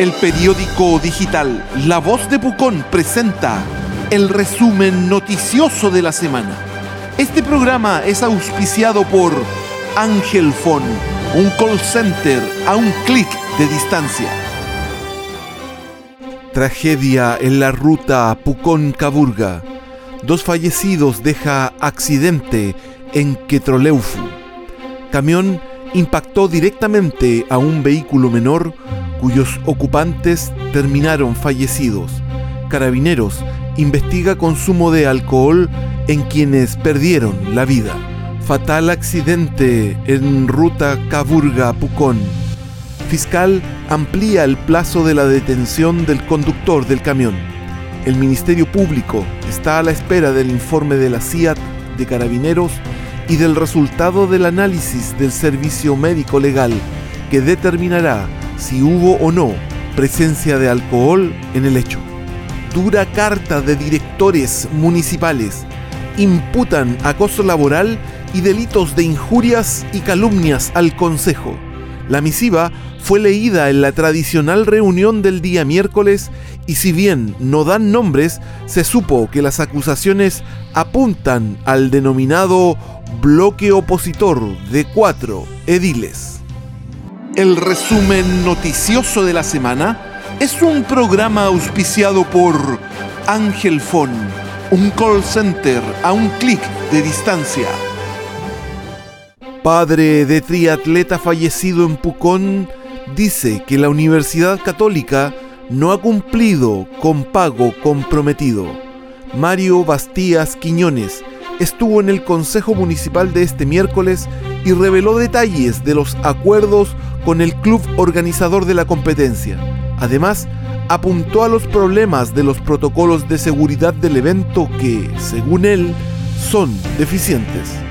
El periódico digital La Voz de Pucón presenta el resumen noticioso de la semana. Este programa es auspiciado por Ángel Phone, un call center a un clic de distancia. Tragedia en la ruta Pucón-Caburga. Dos fallecidos deja accidente en Quetroleufu. Camión impactó directamente a un vehículo menor cuyos ocupantes terminaron fallecidos. Carabineros investiga consumo de alcohol en quienes perdieron la vida. Fatal accidente en ruta Caburga-Pucón. Fiscal amplía el plazo de la detención del conductor del camión. El Ministerio Público está a la espera del informe de la CIAT de Carabineros y del resultado del análisis del servicio médico legal que determinará si hubo o no presencia de alcohol en el hecho. Dura carta de directores municipales imputan acoso laboral y delitos de injurias y calumnias al Consejo. La misiva fue leída en la tradicional reunión del día miércoles y si bien no dan nombres, se supo que las acusaciones apuntan al denominado bloque opositor de cuatro ediles. El resumen noticioso de la semana es un programa auspiciado por Ángel Fon, un call center a un clic de distancia. Padre de triatleta fallecido en Pucón dice que la Universidad Católica no ha cumplido con pago comprometido. Mario Bastías Quiñones estuvo en el Consejo Municipal de este miércoles y reveló detalles de los acuerdos con el club organizador de la competencia. Además, apuntó a los problemas de los protocolos de seguridad del evento que, según él, son deficientes.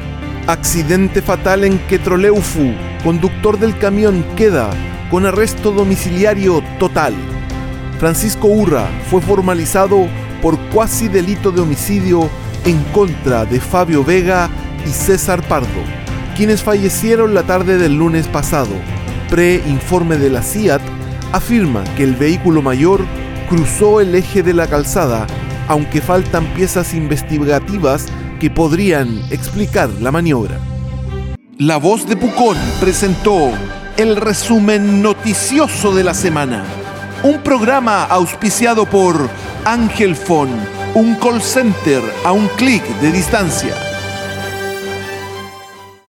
Accidente fatal en Quetroleufu. Conductor del camión queda con arresto domiciliario total. Francisco Urra fue formalizado por cuasi delito de homicidio en contra de Fabio Vega y César Pardo, quienes fallecieron la tarde del lunes pasado. Pre-informe de la CIAT afirma que el vehículo mayor cruzó el eje de la calzada, aunque faltan piezas investigativas que podrían explicar la maniobra. La voz de Pucón presentó el resumen noticioso de la semana, un programa auspiciado por Ángel Fon un call center a un clic de distancia.